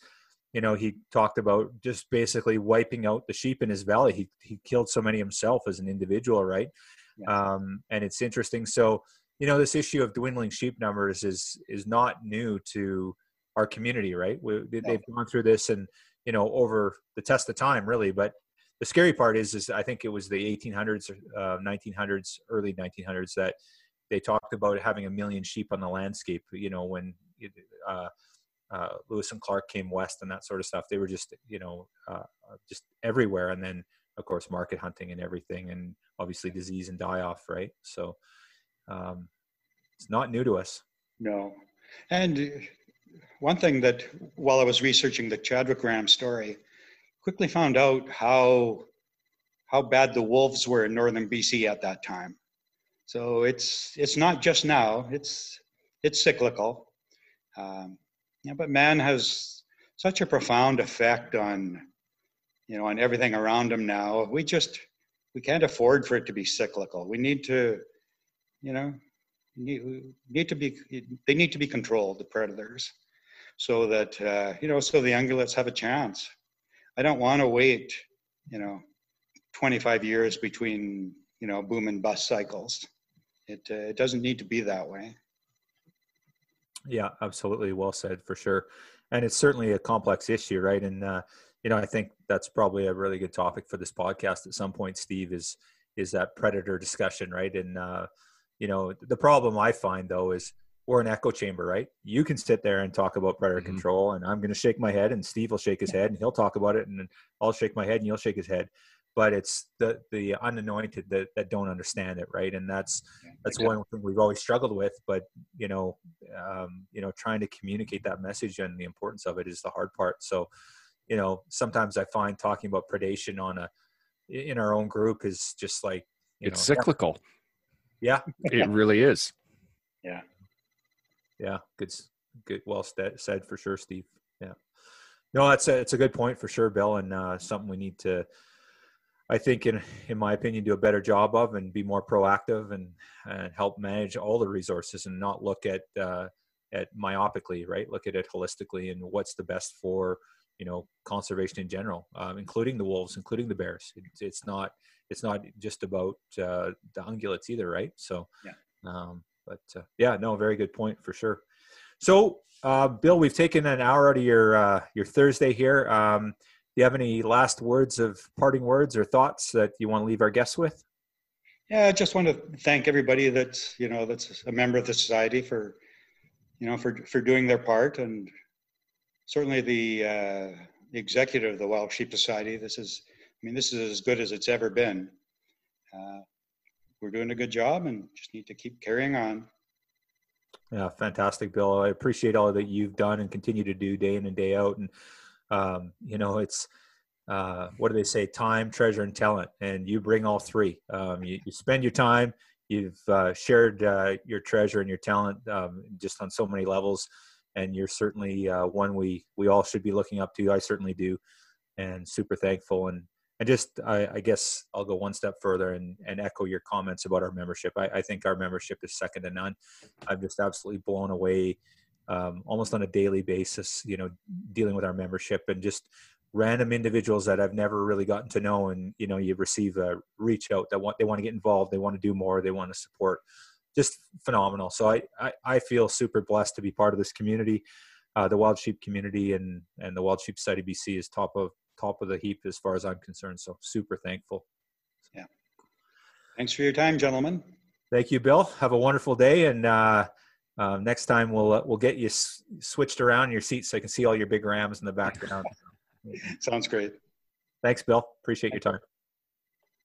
Speaker 2: you know, he talked about just basically wiping out the sheep in his valley. He he killed so many himself as an individual, right? Yeah. Um, and it's interesting. So, you know, this issue of dwindling sheep numbers is is not new to our community, right? We, they've gone through this and you know over the test of time, really. But the scary part is is i think it was the 1800s uh, 1900s early 1900s that they talked about having a million sheep on the landscape you know when uh, uh, lewis and clark came west and that sort of stuff. They were just you know uh, just everywhere. And then of course market hunting and everything and obviously disease and die off right? So um, it's not new to us.
Speaker 3: No. And one thing that while i was researching the chadwick ram story quickly found out how how bad the wolves were in northern BC at that time. So it's it's not just now; it's it's cyclical. Um, yeah, but man has such a profound effect on you know on everything around him now. We just we can't afford for it to be cyclical. We need to, you know, need, need to be they need to be controlled the predators, so that uh, you know so the ungulates have a chance. I don't want to wait, you know, 25 years between, you know, boom and bust cycles. It, uh, it doesn't need to be that way.
Speaker 2: Yeah, absolutely. Well said for sure. And it's certainly a complex issue, right? And, uh, you know, I think that's probably a really good topic for this podcast at some point, Steve, is, is that predator discussion, right? And, uh, you know, the problem I find though is or an echo chamber, right? You can sit there and talk about predator mm-hmm. control, and I'm going to shake my head, and Steve will shake his head, and he'll talk about it, and I'll shake my head, and you'll shake his head. But it's the the unanointed that, that don't understand it, right? And that's that's yeah. one thing we've always struggled with. But you know, um, you know, trying to communicate that message and the importance of it is the hard part. So, you know, sometimes I find talking about predation on a in our own group is just like
Speaker 1: it's know, cyclical.
Speaker 2: Yeah,
Speaker 1: it really is.
Speaker 3: Yeah
Speaker 2: yeah, good, good, well said for sure, Steve. Yeah, no, that's a, it's a good point for sure, Bill, and uh, something we need to, I think, in in my opinion, do a better job of and be more proactive and and help manage all the resources and not look at uh, at myopically, right? Look at it holistically and what's the best for you know conservation in general, um, including the wolves, including the bears. It, it's not it's not just about uh, the ungulates either, right? So,
Speaker 3: yeah.
Speaker 2: Um, but uh, yeah, no, very good point for sure. So, uh, Bill, we've taken an hour out of your uh, your Thursday here. Um, do you have any last words of parting words or thoughts that you want to leave our guests with?
Speaker 3: Yeah, I just want to thank everybody that's you know that's a member of the society for you know for for doing their part, and certainly the, uh, executive of the Wild Sheep Society. This is, I mean, this is as good as it's ever been. Uh, we're doing a good job, and just need to keep carrying on.
Speaker 2: Yeah, fantastic, Bill. I appreciate all that you've done and continue to do day in and day out. And um, you know, it's uh, what do they say? Time, treasure, and talent. And you bring all three. Um, you, you, spend your time. You've uh, shared uh, your treasure and your talent um, just on so many levels. And you're certainly uh, one we we all should be looking up to. I certainly do, and super thankful. And and just I, I, guess I'll go one step further and, and echo your comments about our membership. I, I, think our membership is second to none. I'm just absolutely blown away, um, almost on a daily basis. You know, dealing with our membership and just random individuals that I've never really gotten to know, and you know, you receive a reach out that want they want to get involved, they want to do more, they want to support. Just phenomenal. So I, I, I feel super blessed to be part of this community. Uh, the wild sheep community and and the wild sheep society bc is top of top of the heap as far as I'm concerned. So super thankful.
Speaker 3: Yeah. Thanks for your time, gentlemen.
Speaker 2: Thank you, Bill. Have a wonderful day, and uh, uh, next time we'll uh, we'll get you s- switched around in your seat so I can see all your big rams in the background. [laughs]
Speaker 3: Sounds great.
Speaker 2: Thanks, Bill. Appreciate your time.